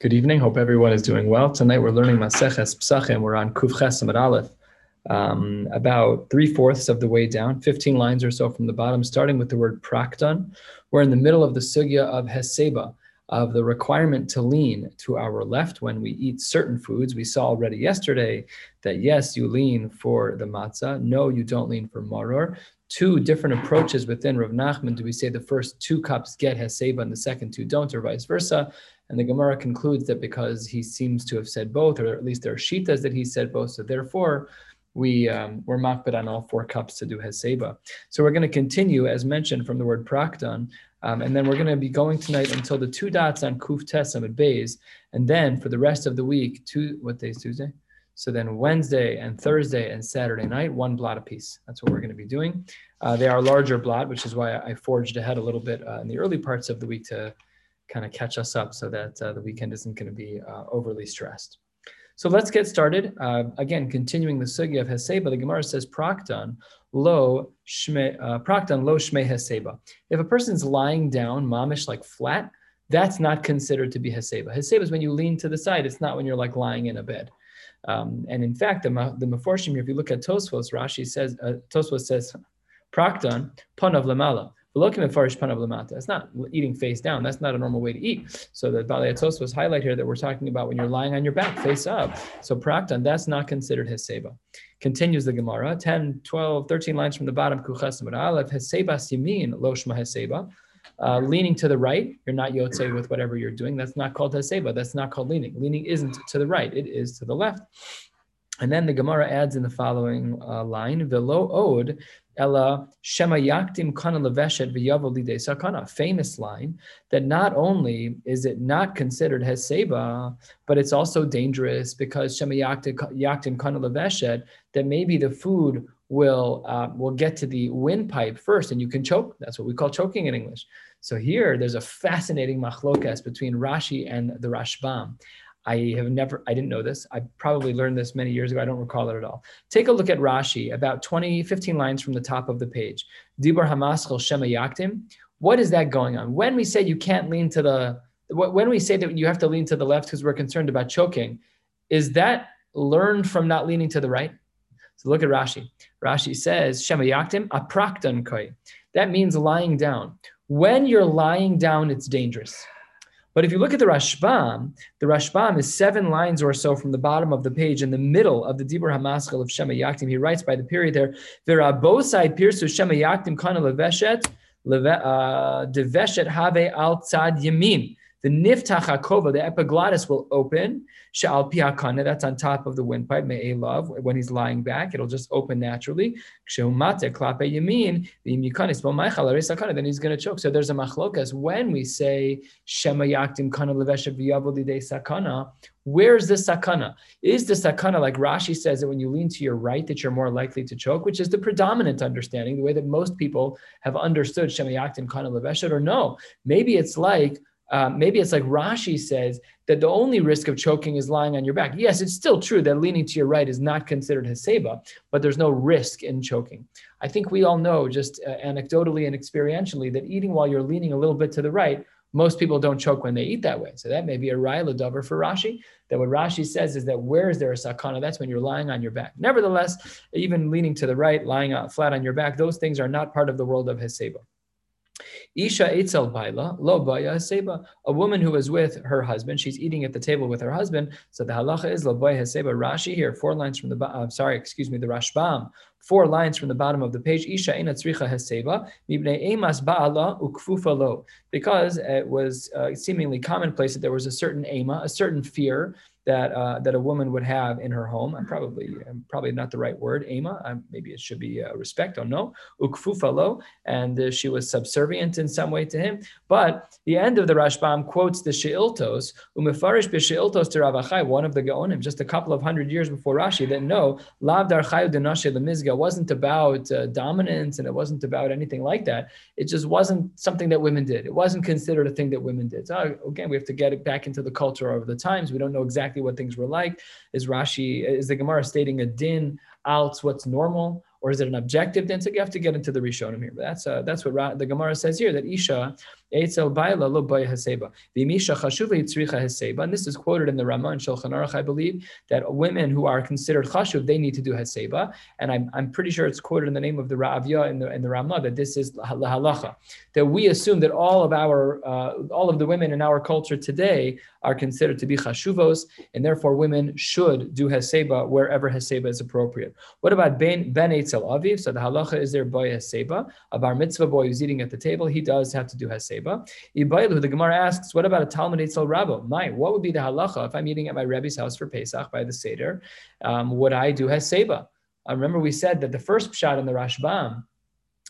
Good evening. Hope everyone is doing well. Tonight we're learning Maseches Psachim. We're on Kuf Ches Aleph, um, about three fourths of the way down, 15 lines or so from the bottom, starting with the word prakton. We're in the middle of the sugya of Heseba, of the requirement to lean to our left when we eat certain foods. We saw already yesterday that yes, you lean for the matzah. No, you don't lean for maror. Two different approaches within Rav Nachman. Do we say the first two cups get Heseba and the second two don't, or vice versa? And the Gemara concludes that because he seems to have said both, or at least there are shitas that he said both, so therefore we um, we're makbid on all four cups to do heseba. So we're going to continue, as mentioned, from the word prakton, um, and then we're going to be going tonight until the two dots on kuf tesam at bays, and then for the rest of the week, two what day is Tuesday? So then Wednesday and Thursday and Saturday night, one blot apiece. That's what we're going to be doing. Uh, they are larger blot, which is why I forged ahead a little bit uh, in the early parts of the week to kind of catch us up so that uh, the weekend isn't going to be uh, overly stressed. So let's get started. Uh, again, continuing the sugya of Heseba, the Gemara says, Prakton lo shme, uh, lo shme Heseba. If a person's lying down, mamish, like flat, that's not considered to be Heseba. Heseba is when you lean to the side. It's not when you're like lying in a bed. Um, and in fact, the, the Meforshim, if you look at Tosfos, Rashi says, uh, Tosfos says, Prakton, panav lamala. It's not eating face down. That's not a normal way to eat. So the Balei was highlight here that we're talking about when you're lying on your back, face up. So praktan, that's not considered heseba. Continues the Gemara, 10, 12, 13 lines from the bottom, kuchas aleph, heseba simin loshma heseba. Uh, leaning to the right, you're not yotze with whatever you're doing. That's not called heseba. That's not called leaning. Leaning isn't to the right, it is to the left. And then the Gemara adds in the following uh, line, "Velo od ella shema yaktim kana leveshet v'yavo sakana." Famous line that not only is it not considered heseba, but it's also dangerous because shema yaktim kana leveshet that maybe the food will uh, will get to the windpipe first, and you can choke. That's what we call choking in English. So here, there's a fascinating machlokas between Rashi and the Rashbam. I have never, I didn't know this. I probably learned this many years ago. I don't recall it at all. Take a look at Rashi, about 20, 15 lines from the top of the page. Dibur Hamaschel Shema Yaktim. What is that going on? When we say you can't lean to the, when we say that you have to lean to the left because we're concerned about choking, is that learned from not leaning to the right? So look at Rashi. Rashi says, Shema Yaktim Apraktan Koi. That means lying down. When you're lying down, it's dangerous. But if you look at the Rashbam, the Rashbam is seven lines or so from the bottom of the page in the middle of the Dibur Hamaschal of Shema Yaktim. He writes by the period there, Virabosai Pirsu Shema Yaktim Kana Leveshet, uh, Deveshet Have Al Tzad Yamin. The niftach hakova, the epiglottis will open. Sha'al pihakana, that's on top of the windpipe, me'e love. When he's lying back, it'll just open naturally. Kshehumate klape yamin, then he's going to choke. So there's a machlokas. When we say shema yaktim kana levesha v'yavol sakana, where's the sakana? Is the sakana, like Rashi says, that when you lean to your right, that you're more likely to choke, which is the predominant understanding, the way that most people have understood shema yaktim kana levesha, or no, maybe it's like uh, maybe it's like Rashi says that the only risk of choking is lying on your back. Yes, it's still true that leaning to your right is not considered heseba, but there's no risk in choking. I think we all know, just uh, anecdotally and experientially, that eating while you're leaning a little bit to the right, most people don't choke when they eat that way. So that may be a raya dover for Rashi. That what Rashi says is that where is there a sakana? That's when you're lying on your back. Nevertheless, even leaning to the right, lying out flat on your back, those things are not part of the world of heseba. Isha Eitzel Baila, Lo Baya Seba, a woman who is with her husband, she's eating at the table with her husband. So the halacha is Lo Baya Seba. Rashi here, four lines from the, uh, sorry, excuse me, the Rashbam, four lines from the bottom of the page. Isha Ina Tzricha Heseba, Mibne Emas Ba'ala Ukfufa Lo. Because it was uh, seemingly commonplace that there was a certain Ema, a certain fear that uh, that a woman would have in her home. I'm probably I'm probably not the right word. I'm, maybe it should be uh, respect. Don't know. Ukfufalo, and uh, she was subservient in some way to him. But the end of the Rashbam quotes the Sheiltos, umefarish b'Sheiltos to Rav Achai, one of the Gaonim, just a couple of hundred years before Rashi, that no, lav dar chayu denashe lemizga wasn't about uh, dominance and it wasn't about anything like that. It just wasn't something that women did. It wasn't considered a thing that women did. So again, we have to get it back into the culture of the times. We don't know exactly exactly what things were like? Is Rashi, is the Gemara stating a din out what's normal? Or is it an objective din? So you have to get into the Rishonim here. But that's uh, that's what Ra- the Gemara says here that Isha Eitzel Baila lo haseba. Haseba. And this is quoted in the Ramah and Shulchan Aruch, I believe, that women who are considered chashuv, they need to do haseba. And I'm, I'm pretty sure it's quoted in the name of the Ravya in the, in the Ramah that this is halacha. That we assume that all of our, uh, all of the women in our culture today are considered to be chashuvos, and therefore women should do haseba wherever haseba is appropriate. What about ben ben etzel aviv? So the halacha is there boy haseba. A bar mitzvah boy who's eating at the table, he does have to do haseba. Ibailu, the Gemara asks, what about a talmud etzel rabbo? My, what would be the halacha if I'm eating at my rebbe's house for Pesach by the seder? Um, would I do haseba? I remember we said that the first shot in the Rashbam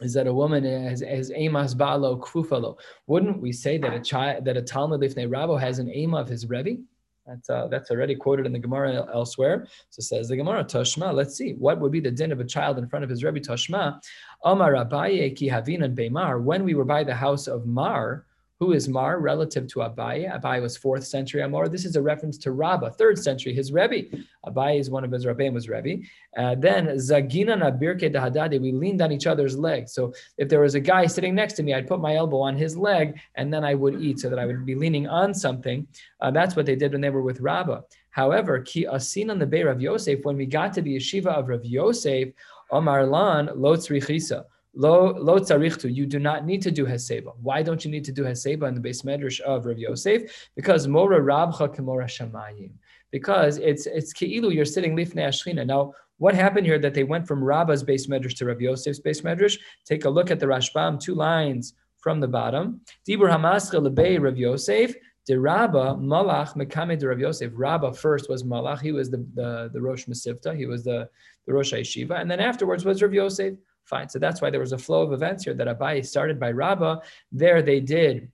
is that a woman has, has emas ba'alo kfufalo. Wouldn't we say that a child that a Talmud lifnei Rabo has an ema of his rebbe? That's uh, that's already quoted in the Gemara elsewhere. So says the Gemara Toshma. Let's see what would be the din of a child in front of his rebbe Toshma. Amar Abaye ki havinan beimar. When we were by the house of Mar, who is Mar relative to Abaye? Abaye was fourth century Amor. This is a reference to Rabbah, third century, his Rebbe. Abaye is one of his Rabbeim was Rebbe. Uh, then Zagina Nabirke Dahadade, we leaned on each other's legs. So if there was a guy sitting next to me, I'd put my elbow on his leg and then I would eat so that I would be leaning on something. Uh, that's what they did when they were with Rabbah. However, Ki Asin on the Beir of Yosef, when we got to the yeshiva of Rav Yosef, Omar Lan, Lotzrichisa. Lo lo tzarichtu. You do not need to do heseba. Why don't you need to do heseba in the base medrash of Rav Yosef? Because mora rabcha kemora shamayim. Because it's it's keilu you're sitting lifnei ashchina. Now, what happened here that they went from Rabbah's base medrash to Rav Yosef's base medrash? Take a look at the Rashbam, two lines from the bottom. Dibur hamaschel lebei Rav Yosef. De Rabba Malach Mekame de Rav Yosef. Rabba first was Malach. He was the, the, the Rosh Masifta. He was the, the Rosh Yeshiva. And then afterwards was Rav Yosef. Fine. So that's why there was a flow of events here that Abaye started by Rabbah. There they did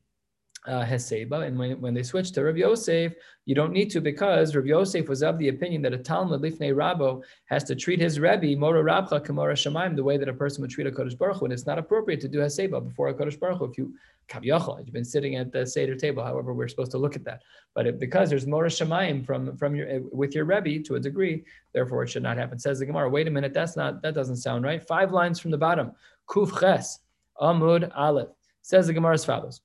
uh, Heseba. And when, when they switched to Rabbi Yosef, you don't need to because Rabbi Yosef was of the opinion that a Talmud Lifnei Rabbo has to treat his Rebbe, Mora Rabcha, Kamora Shemaim, the way that a person would treat a Kodesh Baruch Hu. And it's not appropriate to do Heseba before a Kodesh Baruch Hu if you Kaviyachal, you've been sitting at the Seder table. However, we're supposed to look at that. But it, because there's Mora Shemaim from, from your, with your Rebbe to a degree, therefore it should not happen. Says the Gemara, wait a minute, that's not, that doesn't sound right. Five lines from the bottom. Kuf Ches, Amud Aleph. Says the Gemara as follows.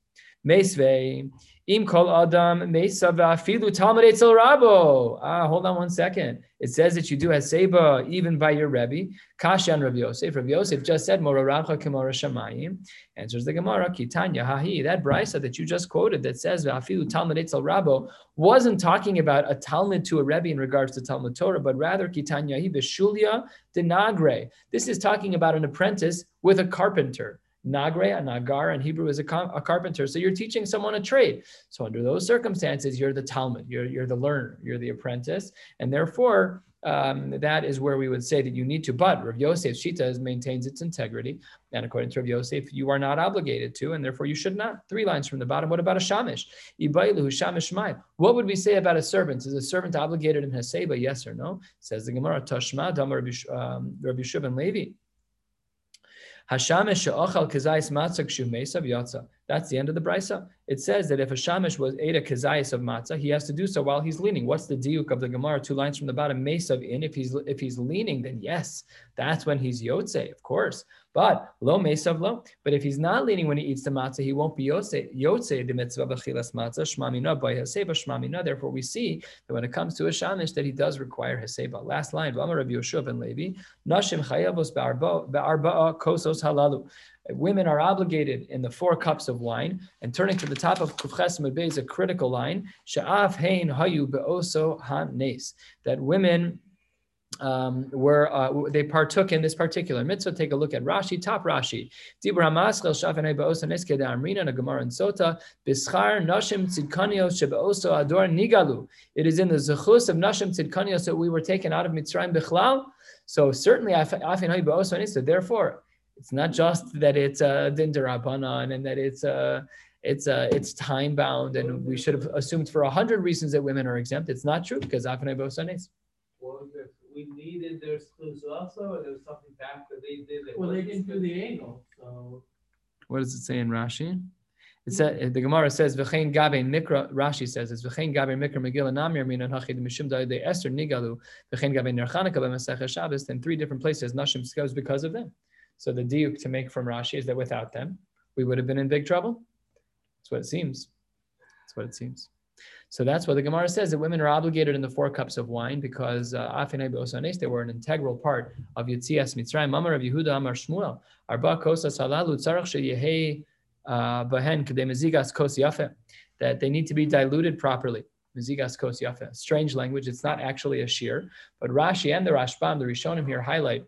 Mesve, im kol adam mesa v'afilu talmud etzel rabo. Ah, hold on one second. It says that you do haseba even by your rebbe. Kashan Rav Yosef. Rav Yosef just said mora rabcha kemora shamayim. Answers the Gemara kitanya hahi. That brisa that you just quoted that says v'afilu talmud etzel rabo wasn't talking about a talmud to a rebbe in regards to Talmud Torah, but rather kitanya hi b'shulia denagre. This is talking about an apprentice with a carpenter. Nagre, a nagar in Hebrew is a, a, carpenter. So you're teaching someone a trade. So under those circumstances, you're the Talmud, you're, you're the learner, you're the apprentice. And therefore, um, that is where we would say that you need to. But Rav Yosef Shita maintains its integrity. And according to Rav Yosef, you are not obligated to, and therefore you should not. Three lines from the bottom. What about a shamish? shamish What would we say about a servant? Is a servant obligated in Haseba? Yes or no? Says the Gemara, Tashma, Dam Rabbi Shub Levi. Hashamish she'ochal kazayis matzah kshu yatza. That's the end of the brisa. It says that if a shamish was ate a kazayis of matzah, he has to do so while he's leaning. What's the diuk of the Gemara? Two lines from the bottom. Mesav in. If he's if he's leaning, then yes, that's when he's yotze, of course. But lo mesav lo. But if he's not leaning when he eats the matzah, he won't be yotze. The mitzvah b'chilas matzah shmamina by haseba shmamina. Therefore, we see that when it comes to a shamish, that he does require haseba. Last line. V'amar Rabbi Yehoshua ben Levi. Nashim chayavos ba'arba'a kosos halalu. Women are obligated in the four cups of wine. And turning to the top of Kufches Mebei is a critical line. Sha'af hein hayu be'oso han. That women um, where uh, they partook in this particular mitzvah. Take a look at Rashi, top Rashi. Ador nigalu. It is in the zechus of nashim tzidkanios that we were taken out of Mitzrayim bichlal. So certainly. Therefore, it's not just that it's a din and that it's a it's a it's time bound, and we should have assumed for a hundred reasons that women are exempt. It's not true because afin hayu be'osa nesta we needed their schools also, or there was something back that they did? that Well, they wasn't didn't do the angle, so. What does it say in Rashi? It hmm. said eh, the Gemara says v'chein gabe mikra. Rashi says it's v'chein gabe mikra megillah namir minan hachid mishum de Esther nigalu v'chein gabe ner Chanukah b'masech Shabbos. In three different places, nashim goes because of them. So the diuk to make from Rashi is that without them, we would have been in big trouble. That's what it seems. That's what it seems. So that's why the Gemara says that women are obligated in the four cups of wine because uh, they were an integral part of Yitzias Mitzrayim. Amar of Yehuda Amar Shmuel Arba Kosas Halalu Tzarach Sheyehe uh, Bahen Kedei Mezigas Kos that they need to be diluted properly. Mezigas Kos. Strange language. It's not actually a shear, but Rashi and the Rashbam, the Rishonim here highlight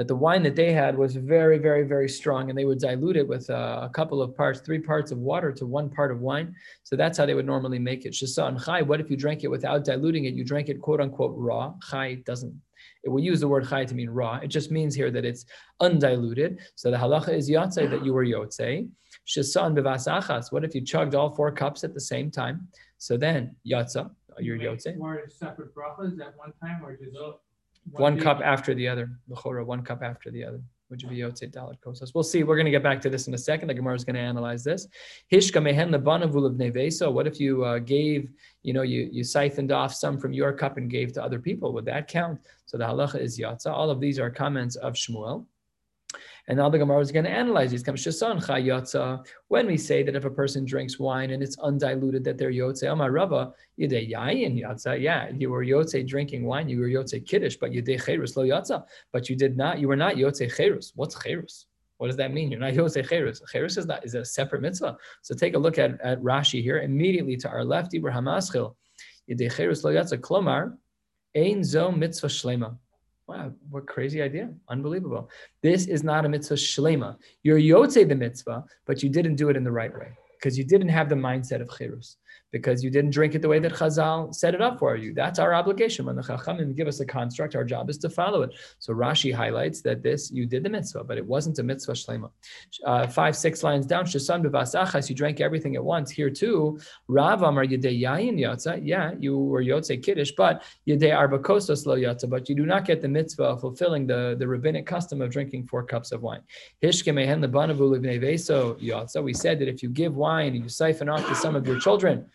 that the wine that they had was very, very, very strong, and they would dilute it with uh, a couple of parts, three parts of water to one part of wine. So that's how they would normally make it. Shisa and chai. What if you drank it without diluting it? You drank it quote unquote raw. Chai doesn't. It will use the word chai to mean raw. It just means here that it's undiluted. So the halacha is yotzei that you were yotzei. Shisa and bevasachas. What if you chugged all four cups at the same time? So then yatsa, you're yotzei. Four separate brachas at one time, or just one cup after the other. L'chora, one cup after the other. Would you be Yotze Dalit Kosas? We'll see. We're going to get back to this in a second. The Gemara is going to analyze this. Hishka mehen lebanavul nevesa. What if you uh, gave, you know, you you siphoned off some from your cup and gave to other people? Would that count? So the halacha is yatza. All of these are comments of Shmuel. And now the Gemara is going to analyze these. When we say that if a person drinks wine and it's undiluted, that they're yotze, Amar Rava, yayin yatsa. Yeah, you were yotze drinking wine, you were yotze kiddush, but you did cherus lo yatsa. But you did not, you were not yotze cherus. What's cherus? What does that mean? You're not yotze cherus. Cherus is not is a separate mitzvah. So take a look at, at Rashi here. Immediately to our left, Ibrahim Aschil, yedei lo yatsa. Klomar, ein zo mitzvah shlema. Wow, what crazy idea. Unbelievable. This is not a mitzvah shlema. You're yotze the mitzvah, but you didn't do it in the right way because you didn't have the mindset of chirus because you didn't drink it the way that Chazal set it up for you. That's our obligation. When the Chachamim give us a construct, our job is to follow it. So Rashi highlights that this, you did the mitzvah, but it wasn't a mitzvah shlema. Uh, five, six lines down, Shasan b'vasachas, you drank everything at once. Here too, Rav Amar yedei yayin yotza, yeah, you were yotze kiddush, but yedei arbakosos lo yotza, but you do not get the mitzvah of fulfilling the, the rabbinic custom of drinking four cups of wine. Hishke mehen lebanavu livnei yotza. We said that if you give wine and you siphon off to some of your children,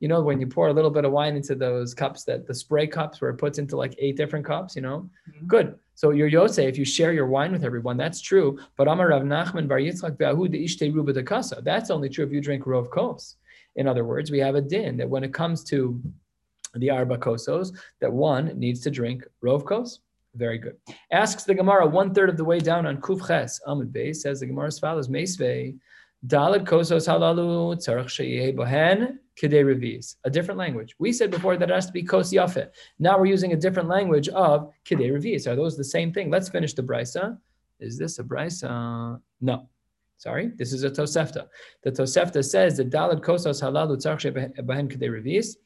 you know, when you pour a little bit of wine into those cups that the spray cups where it puts into like eight different cups, you know, mm-hmm. good. So you're Yose, if you share your wine with everyone, that's true. But Amar Rav Nachman Bar Yitzchak de That's only true if you drink Rov Kos. In other words, we have a din that when it comes to the Arba Kosos, that one needs to drink Rov Kos. Very good. Asks the Gemara one third of the way down on Kuf Ches. Amud Bey says the Gemara as follows: Meisvei Dalit Kosos Halalu Tzarach Sheyeh Bohen Kidei Revis, a different language. We said before that it has to be Kos Yafet. Now we're using a different language of Kidei Revis. Are those the same thing? Let's finish the Brisa. Is this a Brisa? No. Sorry, this is a Tosefta. The Tosefta says that Dalad Kosos Halalu Tzarche Bahen Kidei Revis.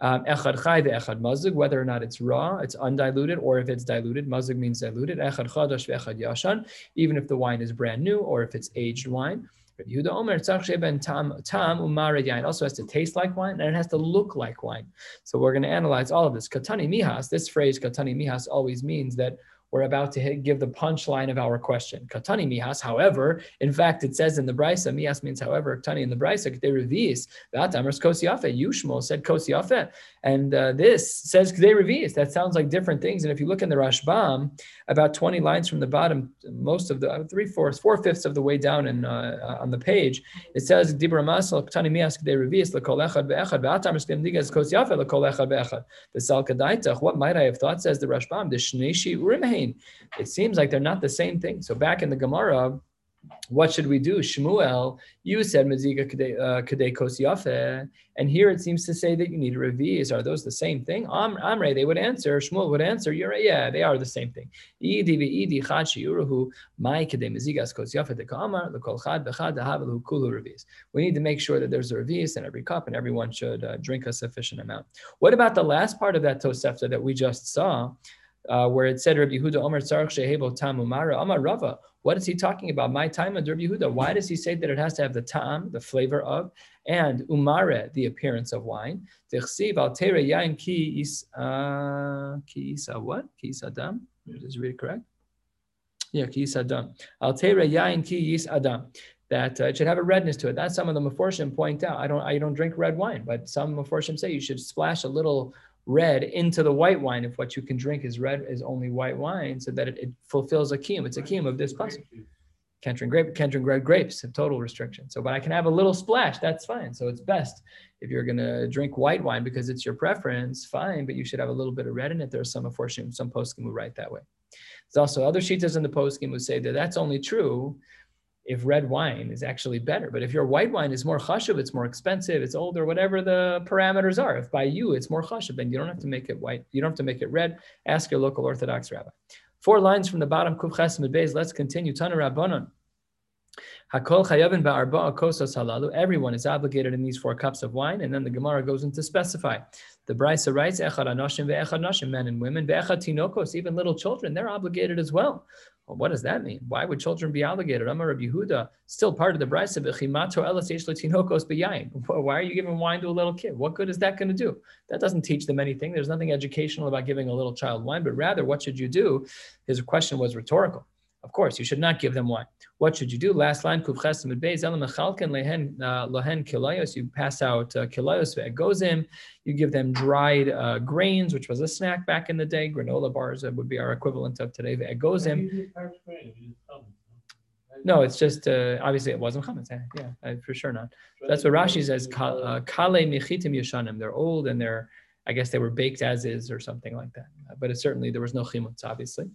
Um, echad chai echad mazug, whether or not it's raw, it's undiluted, or if it's diluted, mazug means diluted. Echad chadash echad yashan, even if the wine is brand new or if it's aged wine. Rabbi Yehuda Omer tam tam umar yain also has to taste like wine and it has to look like wine. So we're going to analyze all of this. Katani mihas. This phrase katani mihas always means that we're about to hit, give the punchline of our question. Katani mihas, however, in fact, it says in the brisa, mihas means however, katani in the brisa, k'de revis, v'atamers kosiafe, Yushmo said kosiafe, and uh, this says k'de revis. That sounds like different things. And if you look in the Rashbam, about 20 lines from the bottom, most of the, uh, three fourths, four fifths of the way down in, uh, on the page, it says, dibra masal, katani mihas k'de revis, l'kol echad be'echad, v'atamers k'de digas kosiafe, l'kol echad be'echad. V'sal kadaitach, what might I have thought, says the Rashbam, the shneshi urimhein, it seems like they're not the same thing. So back in the Gemara, what should we do? Shmuel, you said Mezika Kadei uh, Kos Yafe, and here it seems to say that you need a reviz. Are those the same thing? Am, Amre, they would answer, Shmuel would answer, you're right, yeah, they are the same thing. Idi ve'idi chad shiuruhu, mai Kadei Yafe de Kamar, lekol chad bechad dehavelu kulu reviz. We need to make sure that there's a reviz in every cup and everyone should uh, drink a sufficient amount. What about the last part of that Tosefta that we just saw? Uh, where it said Rabbi Yehuda Omer Tzarech Shehebo Tam Umara Amar Rava. What is he talking about? My time of Rabbi Yehuda. Why does he say that it has to have the tam, the flavor of, and umare, the appearance of wine? Tichsiv al tere yain ki is uh, ki isa what? Ki is adam. Is read it correct? Yeah, ki is adam. Al tere yain ki is adam that uh, it should have a redness to it. That's some of the Meforshim point out. I don't I don't drink red wine, but some Meforshim say you should splash a little red into the white wine if what you can drink is red is only white wine so that it, it fulfills a kiyum. It's a kiyum of this pasuk. Can't drink grape, can't drink red grapes, a total restriction. So, but I can have a little splash, that's fine. So it's best if you're gonna drink white wine because it's your preference, fine, but you should have a little bit of red in it. There's some unfortunately some poskim who write that way. There's also other shitas in the poskim who say that that's only true if red wine is actually better. But if your white wine is more chashuv, it's more expensive, it's older, whatever the parameters are. If by you it's more chashuv, then you don't have to make it white. You don't have to make it red. Ask your local Orthodox rabbi. Four lines from the bottom, Kuf Chesim Beis. Let's continue. Tana Rabbanon. Hakol chayavin ba'arba'a kosas halalu. Everyone is obligated in these four cups of wine, and then the Gemara goes in to specify. The Brisa writes, Echad anoshim ve'echad nashim, men and women, ve'echad tinokos, even little children, they're obligated as well. Well, what does that mean? Why would children be obligated? Amar Rabbi Yehuda, still part of the brisa. Why are you giving wine to a little kid? What good is that going to do? That doesn't teach them anything. There's nothing educational about giving a little child wine, but rather, what should you do? His question was rhetorical. Of course, you should not give them wine. What should you do? Last line, lehen uh, kilayos. You pass out uh, kilayos. You give them dried uh, grains, which was a snack back in the day. Granola bars uh, would be our equivalent of today. Ve'egozim. No, it's just uh, obviously it wasn't chametz. Yeah, for sure not. That's what Rashi says. Uh, Kale michitim yashanim. They're old and they're, I guess they were baked as is or something like that. But it certainly there was no chimutz, obviously.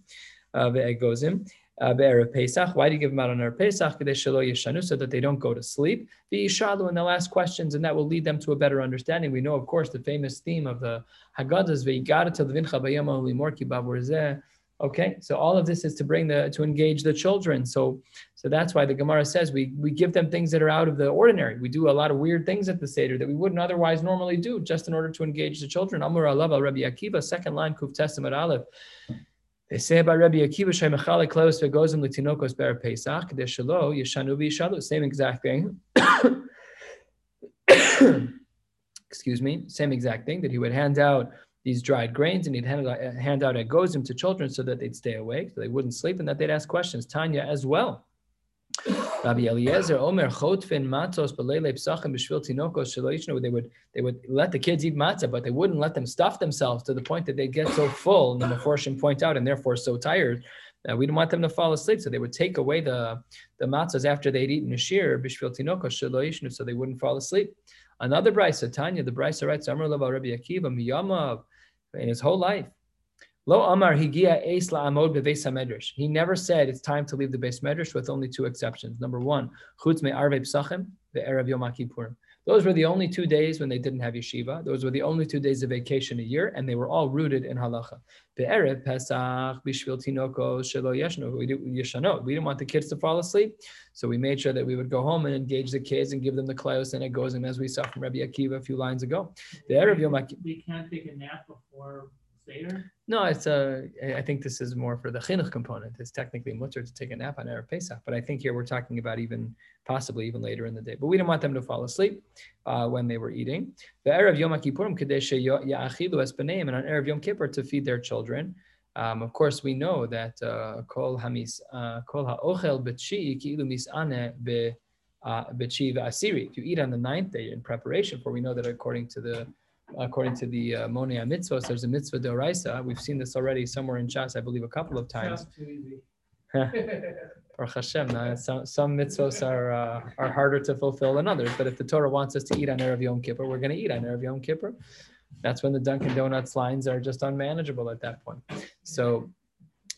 Ve'egozim uh, Pesach. Why do you give them out on Erev Pesach? So that they don't go to sleep. V'yishalu, and they'll ask questions, and that will lead them to a better understanding. We know, of course, the famous theme of the Haggadah is V'yigara to Levincha Bayama Limorki. Okay, so all of this is to bring the to engage the children. So, so that's why the Gemara says we we give them things that are out of the ordinary. We do a lot of weird things at the seder that we wouldn't otherwise normally do, just in order to engage the children. Amur Allah Rabbi Akiva, second line, Kuf Tes Amud Aleph. They say about Rabbi Akiva Shemachale close v'gozim l'tinokos ber Pesach k'deshalo yeshanu v'yishalu. Same exact thing. Excuse me. Same exact thing that he would hand out these dried grains and he'd hand out, hand out egozim to children so that they'd stay awake, so they wouldn't sleep, and that they'd ask questions. Tanya as well. Rabbi Eliezer Omer Chotfin Matzos Belele Psachim B'Shvil Tinokos Shelo They would they would let the kids eat matzah, but they wouldn't let them stuff themselves to the point that they get so full, and the Meforshim point out, and therefore so tired. that we didn't want them to fall asleep, so they would take away the, the matzahs after they'd eaten a shear, bishvil tinokos shelo so they wouldn't fall asleep. Another brisa, Tanya, the brisa writes, Amr Rabbi Akiva, miyamav, in his whole life, Lo Amar Higia Eis La'amod Beveis HaMedrash. He never said it's time to leave the base medrash with only two exceptions. Number one, Chutz Me Arve Psachim Ve'erev Yom Kippurim. Those were the only two days when they didn't have yeshiva. Those were the only two days of vacation a year, and they were all rooted in halacha. Yeshno. We didn't want the kids to fall asleep, so we made sure that we would go home and engage the kids and give them the klayos and egozim, as we saw from Rabbi Akiva a few lines ago. We can't take a nap before No, it's a. I think this is more for the chinuch component. It's technically mutter to take a nap on erev Pesach, but I think here we're talking about even possibly even later in the day. But we didn't want them to fall asleep uh, when they were eating. The erev Yom Kippurim ya'achilu es and on erev Yom Kippur to feed their children. Um, of course, we know that uh, kol hamis uh, kol ha'ochel b'tshi ki'ilu misane be. Uh. If you eat on the ninth day in preparation for, we know that according to the according to the uh, Monea mitzvahs, there's a mitzvah doraisa. We've seen this already somewhere in Shas, I believe, a couple of times. or Hashem, no, some, some mitzvahs are uh, are harder to fulfill than others. But if the Torah wants us to eat on Erev Yom Kippur, we're going to eat on Erev Yom Kippur. That's when the Dunkin' Donuts lines are just unmanageable at that point. So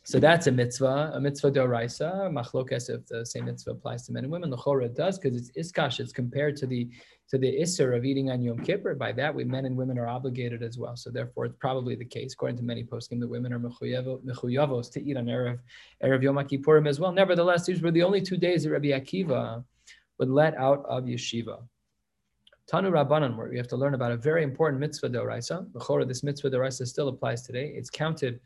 so that's a mitzvah, a mitzvah doraisa. Machlokes if the same mitzvah applies to men and women. The Chora does because it's iskash. It's compared to the to the isser of eating on Yom Kippur. By that, we men and women are obligated as well. So therefore, it's probably the case, according to many poskim, that women are mechuyavos to eat on erev erev Yom Kippurim as well. Nevertheless, these were the only two days that Rabbi Akiva would let out of yeshiva. Tanu Rabbanan, where we have to learn about a very important mitzvah doraisa. The Chora, this mitzvah doraisa still applies today. It's counted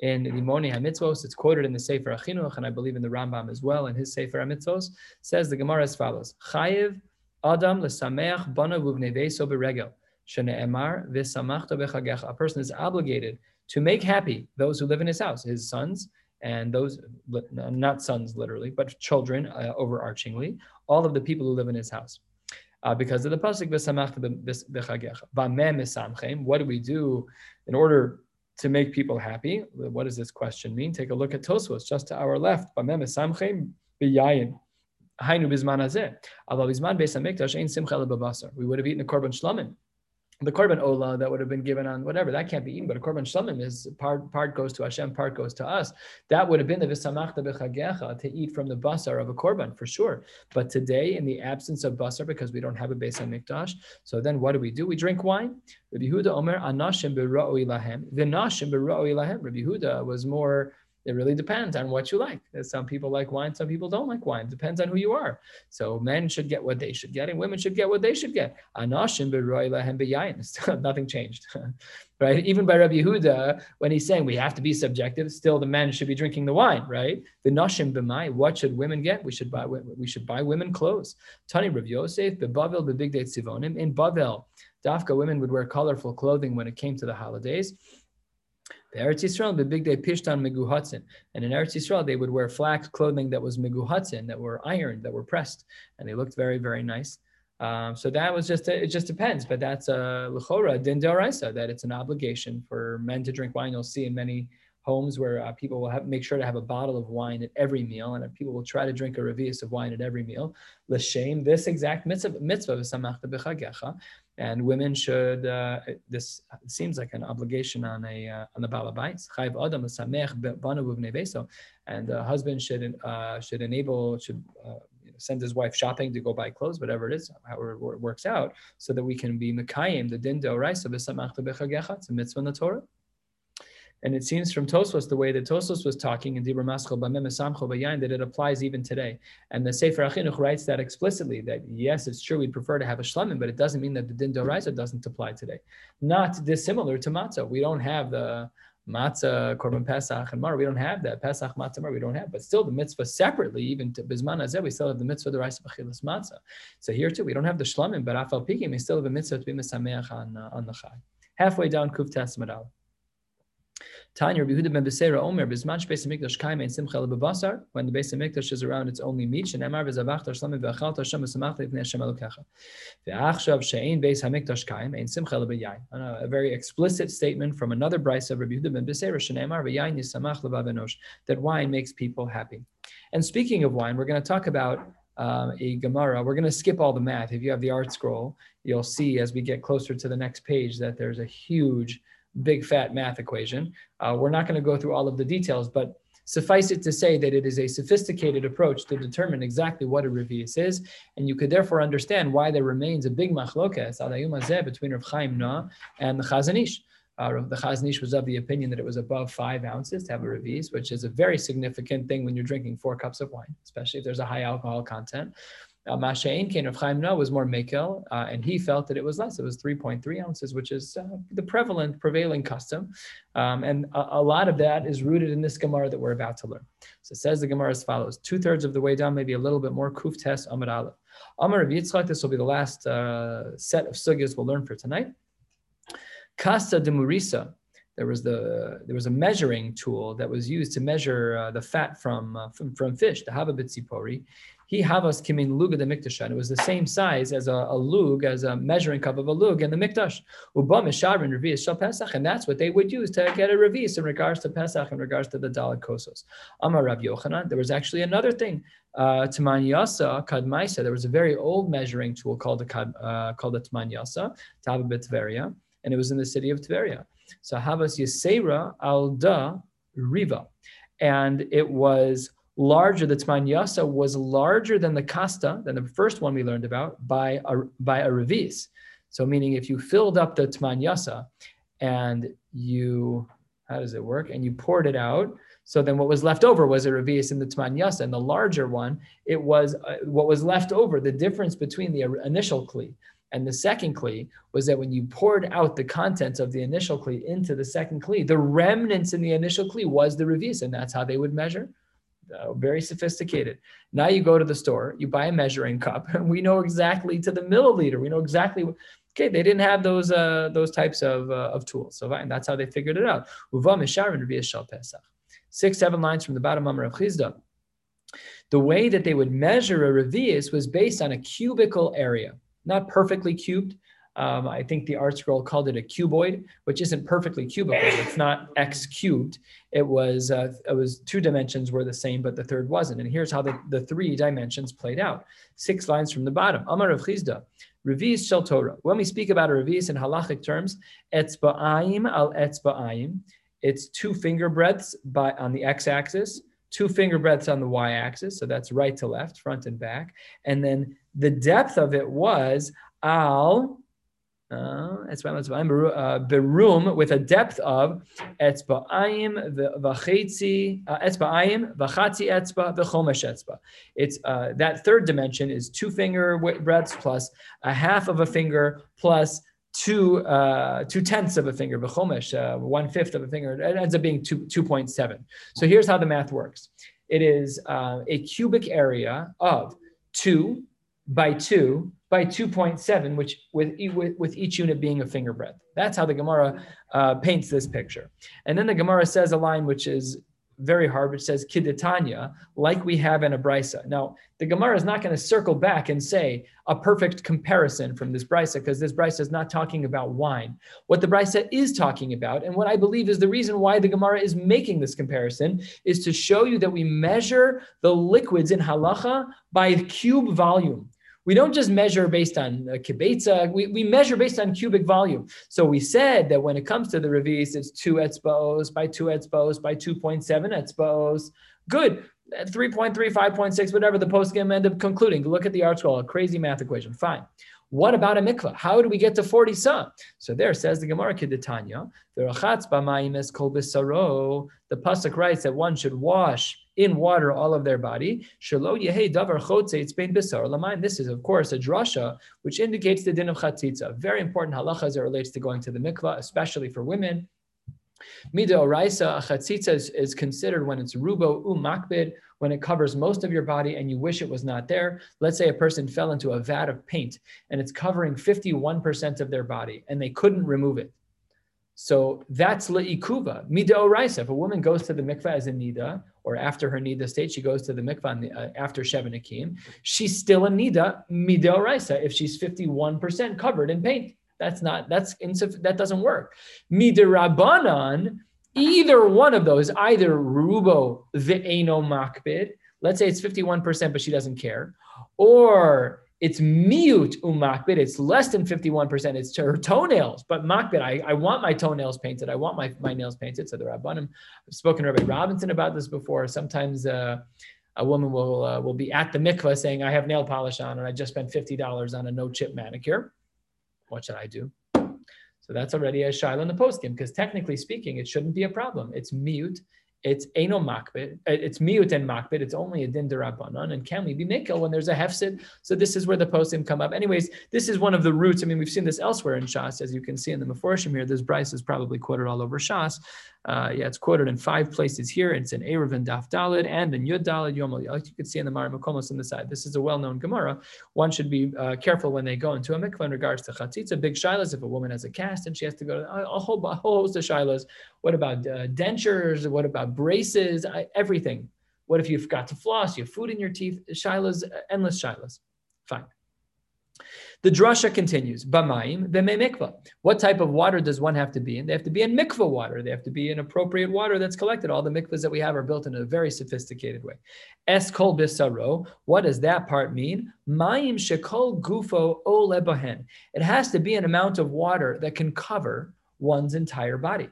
in the Moni HaMitzvos. It's quoted in the Sefer HaChinuch, and I believe in the Rambam as well, in his Sefer HaMitzvos, says the Gemara as follows, Chayiv Adam l'sameach bana v'vneveso beregel, shene'emar v'samachta b'chagecha. A person is obligated to make happy those who live in his house, his sons, and those, not sons literally, but children uh, overarchingly, all of the people who live in his house. Uh, because of the pasuk What do we do in order to make people happy. What does this question mean? Take a look at Tosfos, just to our left. We would have eaten a korban shlamim the korban ola that would have been given on whatever that can't be eaten, but a korban shlamim is part part goes to Hashem, part goes to us. That would have been the v'samachta b'chagecha to eat from the basar of a korban for sure. But today, in the absence of basar, because we don't have a base mikdash, so then what do we do? We drink wine. Rabbi Huda Omer anashim b'ra'oi lahem. The nashim b'ra'oi lahem. Rabbi Huda was more it really depends on what you like. Uh, some people like wine, some people don't like wine. Depends on who you are. So men should get what they should get, and women should get what they should get. Anashim Nothing changed, right? Even by Rabbi Yehuda, when he's saying we have to be subjective, still the men should be drinking the wine, right? The nashim b'mai. What should women get? We should buy. We should buy women clothes. Tani Rav Yosef beBavel bebigdei tzivonim. In Bavel, Dafka women would wear colorful clothing when it came to the holidays. The Eretz Yisrael, the big day pishtan meguhatzin, and in Eretz Yisrael they would wear flax clothing that was meguhatzin, that were ironed, that were pressed, and they looked very, very nice. Um, so that was just a, it. Just depends, but that's a lechora din that it's an obligation for men to drink wine. You'll see in many homes where uh, people will have make sure to have a bottle of wine at every meal, and people will try to drink a revius of wine at every meal. L'shem, this exact mitzvah mitzvah and women should. Uh, this seems like an obligation on a uh, on the balabais. Chayv adam and the husband should uh, should enable should. Uh, send his wife shopping to go buy clothes, whatever it is, however it works out, so that we can be mekayim the din deoraisa b'samachta b'chagecha. It's a mitzvah in the Torah. And it seems from Tosfos, the way that Tosfos was talking in Dibur Maschel Bayan, that it applies even today. And the Sefer HaChinuch writes that explicitly, that yes, it's true, we'd prefer to have a shlamim, but it doesn't mean that the din doraisa doesn't apply today. Not dissimilar to matzah. We don't have the matzah, korban pesach, and mar. We don't have that pesach matzah mar. We don't have, but still the mitzvah separately, even to bisman azeh, we still have the mitzvah the deraisa b'chilas matzah. So here too, we don't have the shlamim, but afal pikim, we still have a mitzvah to be misameach on uh, on the chai. Halfway down kuf tes Tanya Yehuda ben Beseira Omer Bizman Beis Hamikdash Kaim and Simcha Lebavasar when the Beis Hamikdash is around it's only meat and Emar V'Zavachta Shlami V'Achalta Hashem V'Samachta Lifnei Hashem Elokecha V'Achshav Shein Beis Hamikdash Kaim and Simcha Lebayayin a very explicit statement from another brisa of Rabbi Yehuda ben Beseira Shenemar V'Yayin Yisamach Lebavenosh that wine makes people happy. And speaking of wine, we're going to talk about um, a Gemara. We're going to skip all the math. If you have the ArtScroll, you'll see as we get closer to the next page that there's a huge big fat math equation. Uh, we're not going to go through all of the details, but suffice it to say that it is a sophisticated approach to determine exactly what a revius is, and you could therefore understand why there remains a big machlokas between Rav Chaim Naeh and the Chazon Ish. Uh, the Chazon Ish was of the opinion that it was above five ounces to have a revius, which is a very significant thing when you're drinking four cups of wine, especially if there's a high alcohol content. Uh, Masha'in Kain of Chaim Naeh was more Mekel, uh, and he felt that it was less. It was 3.3 ounces, which is uh, the prevalent, prevailing custom. Um, and a, a, lot of that is rooted in this Gemara that we're about to learn. So it says the Gemara as follows two thirds of the way down, maybe a little bit more, Kuf Tes Amar Aleph. Amar of Yitzchak, this will be the last uh, set of sugyas we'll learn for tonight. Kasta de Murisa, there was the there was a measuring tool that was used to measure uh, the fat from, uh, from from fish, the hababitzipori. He havas kimin luga the mikdash, and it was the same size as a, a lug, as a measuring cup of a lug in the mikdash. Uba misharin revius shal pesach, and that's what they would use to get a revius in regards to pesach, in regards to the dalad kosos. Amar Rav Yochanan. There was actually another thing. Uh, Tamanyasa kadmaisa. There was a very old measuring tool called the uh, called the Tamanyasa, Tababit Tveria, and it was in the city of Tveria. So havas yisera alda riva, and it was larger, the Tmanyasa was larger than the Kasta, than the first one we learned about, by a, by a revis. So meaning if you filled up the Tmanyasa and you, how does it work? And you poured it out, so then what was left over was a revius in the Tmanyasa. And the larger one, it was uh, what was left over, the difference between the initial Kli and the second Kli was that when you poured out the contents of the initial Kli into the second Kli, the remnants in the initial Kli was the revius. And that's how they would measure uh, very sophisticated. Now you go to the store, you buy a measuring cup, and we know exactly to the milliliter. We know exactly. Okay, they didn't have those uh, those types of, uh, of tools, so and that's how they figured it out. Six, seven lines from the bottom of Chizda. The way that they would measure a revius was based on a cubical area, not perfectly cubed, Um, I think the ArtScroll called it a cuboid, which isn't perfectly cubical. It's not x cubed. It was uh, it was two dimensions were the same, but the third wasn't. And here's how the, the three dimensions played out. Six lines from the bottom. Amar of Chizda. Revis shel Torah. When we speak about a revis in halachic terms, etzba'ayim al etzba'ayim. It's two finger breadths by on the x-axis, two finger breadths on the y-axis. So that's right to left, front and back. And then the depth of it was al uh, berum with a depth of etzba'ayim v'chetzi uh, etzba'ayim v'chatzi etzba v'chomesh etzba. It's uh, that third dimension is two finger breadths plus a half of a finger plus two uh, two tenths of a finger v'chomesh uh, one fifth of a finger. It ends up being two two point seven. So here's how the math works. It is uh, a cubic area of two by two by 2.7, which with, with, with each unit being a finger breadth. That's how the Gemara uh, paints this picture. And then the Gemara says a line which is very hard, which says kiditanya, like we have in a brisa. Now, the Gemara is not going to circle back and say a perfect comparison from this brisa, because this brisa is not talking about wine. What the brisa is talking about, and what I believe is the reason why the Gemara is making this comparison, is to show you that we measure the liquids in halacha by cube volume. We don't just measure based on uh, kibetza, we, we measure based on cubic volume. So we said that when it comes to the revis, it's two etzbos by two etzbos by 2.7 etzbos. Good. 3.3, 5.6, whatever the poskim end up concluding. Look at the ArtScroll, a crazy math equation. Fine. What about a mikvah? How do we get to 40 sa? So there says the Gemara Kidditanya, the The pasuk writes that one should wash in water all of their body. Shelo yehei davar chotzeitz bein b'sar. This is, of course, a drasha, which indicates the din of chatzitza. Very important halacha as it relates to going to the mikvah, especially for women. Mida oraisa, a chatzitza is, is, considered when it's rubo umakbid, when it covers most of your body and you wish it was not there. Let's say a person fell into a vat of paint and it's covering 51% of their body and they couldn't remove it. So that's le'ikuva, mida oraisa. If a woman goes to the mikvah as a nida, or after her nida state, she goes to the mikvah uh, after shevanakim, she's still a nida, mida oraisa, if she's 51% covered in paint. That's not, that's that doesn't work. Midirabanan, either one of those, either rubo ve'eno makbid, let's say it's 51%, but she doesn't care, or it's mute umakbid, it's less than 51%, it's her toenails, but makbid, I, I want my toenails painted, I want my, my nails painted. So the Rabbanim, I've spoken to Rabbi Robinson about this before. Sometimes uh, a woman will uh, will be at the mikvah saying, I have nail polish on and I just spent $50 on a no chip manicure what should I do? So that's already a shiloh in the poskim because technically speaking, it shouldn't be a problem. It's mute it's eno makbid, uh, it's mute and makbid, it's only a din derabanan, and can we be mikkel when there's a hefsid? So this is where the poskim come up. Anyways, this is one of the roots. I mean, we've seen this elsewhere in Shas, as you can see in the Meforshim here. This Bryce is probably quoted all over Shas. Uh, yeah, it's quoted in five places here. It's in Eruvin Daf Dalid and in Yud Dalid Yom Like you can see in the Mari Makomos on the side. This is a well-known Gemara. One should be uh, careful when they go into a mikvah in regards to chatzitza. Big shilas if a woman has a cast and she has to go to a whole, a whole host of shilas. What about uh, dentures? What about braces? I, everything. What if you forgot to floss? You have food in your teeth? Shilas, endless shilas. Fine. The drasha continues. B'mayim mikvah. What type of water does one have to be in? They have to be in mikvah water. They have to be in appropriate water that's collected. All the mikvahs that we have are built in a very sophisticated way. Es kol bisaro. What does that part mean? Mayim shekol gufo o lebahen. It has to be an amount of water that can cover one's entire body.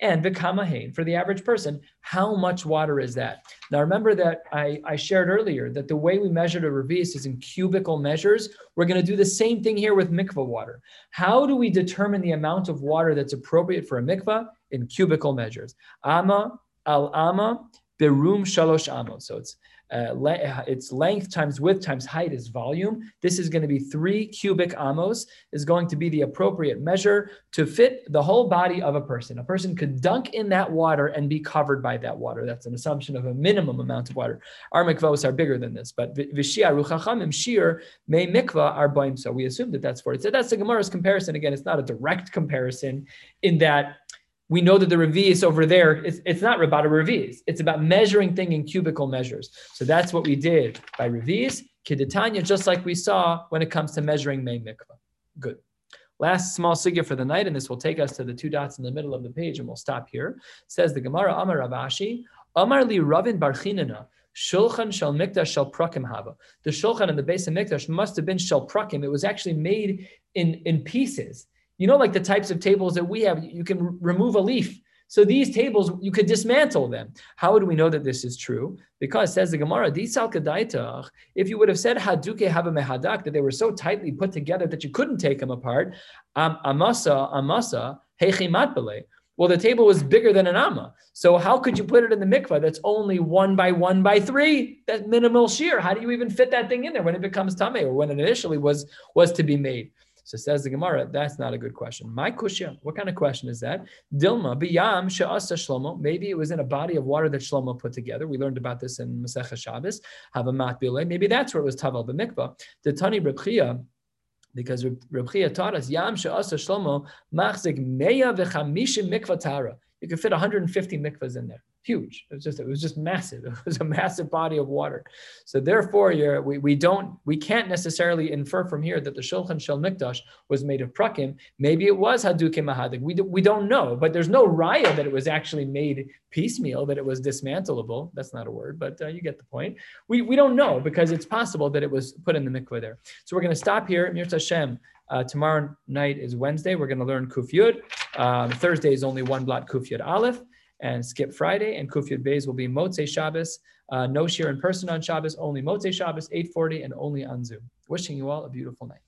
And vikamahain, for the average person, how much water is that? Now remember that I, I shared earlier that the way we measure a revis is in cubical measures. We're going to do the same thing here with mikvah water. How do we determine the amount of water that's appropriate for a mikvah? In cubical measures. Ama al ama berum shalosh amos. So it's uh, le- its length times width times height is volume. This is going to be three cubic amos, is going to be the appropriate measure to fit the whole body of a person. A person could dunk in that water and be covered by that water. That's an assumption of a minimum amount of water. Our mikvahs are bigger than this, but vishia ruchachamim shir may mikvah are boim. So we assume that that's for it. So that's the Gemara's comparison. Again, it's not a direct comparison in that we know that the revis over there, it's, it's not about a revis. It's about measuring thing in cubical measures. So that's what we did by revis, kiditanya, just like we saw when it comes to measuring main mikvah. Good. Last small sigya for the night, and this will take us to the two dots in the middle of the page, and we'll stop here. Says the Gemara, Amar Rav Ashi, Amar li Ravin Barchinana, Shulchan Shal Mikdash Shal Prakim Hava. The Shulchan in the base of Mikdash must have been Shal Prakim. It was actually made in, in pieces. You know, like the types of tables that we have, you can remove a leaf. So these tables, you could dismantle them. How do we know that this is true? Because says the Gemara, if you would have said haduke hava mehadak, that they were so tightly put together that you couldn't take them apart, um, amasa, amasa, hechimat well, the table was bigger than an amma. So how could you put it in the mikvah that's only one by one by three? That minimal shear. How do you even fit that thing in there when it becomes tame or when it initially was was to be made? So says the Gemara, that's not a good question. Mai kushya, what kind of question is that? Dilma biyam she'asa shlomo. Maybe it was in a body of water that Shlomo put together. We learned about this in Masechah Shabbos. Have a mat Maybe that's where it was taval b'mikvah. The Tani Reb because Reb Chiya taught us Yam she'asa Shlomo machzik meya v'chamishim mikvah tara. You can fit 150 mikvahs in there huge. It was just it was just massive. It was a massive body of water. So therefore, you're, we, we don't we can't necessarily infer from here that the Shulchan Shel Mikdash was made of prakim. Maybe it was hadukim mahadik. We, do, we don't know, but there's no raya that it was actually made piecemeal, that it was dismantleable. That's not a word, but uh, you get the point. We, we don't know because it's possible that it was put in the mikveh there. So we're going to stop here. Mir Hashem. Uh, tomorrow night is Wednesday. We're going to learn Kuf Yud. Um, Thursday is only one blatt Kuf Yud Aleph and skip Friday. And Kuf Yud Beis will be Motzei Shabbos. Uh, no shiur in person on Shabbos, only Motzei Shabbos, 840, and only on Zoom. Wishing you all a beautiful night.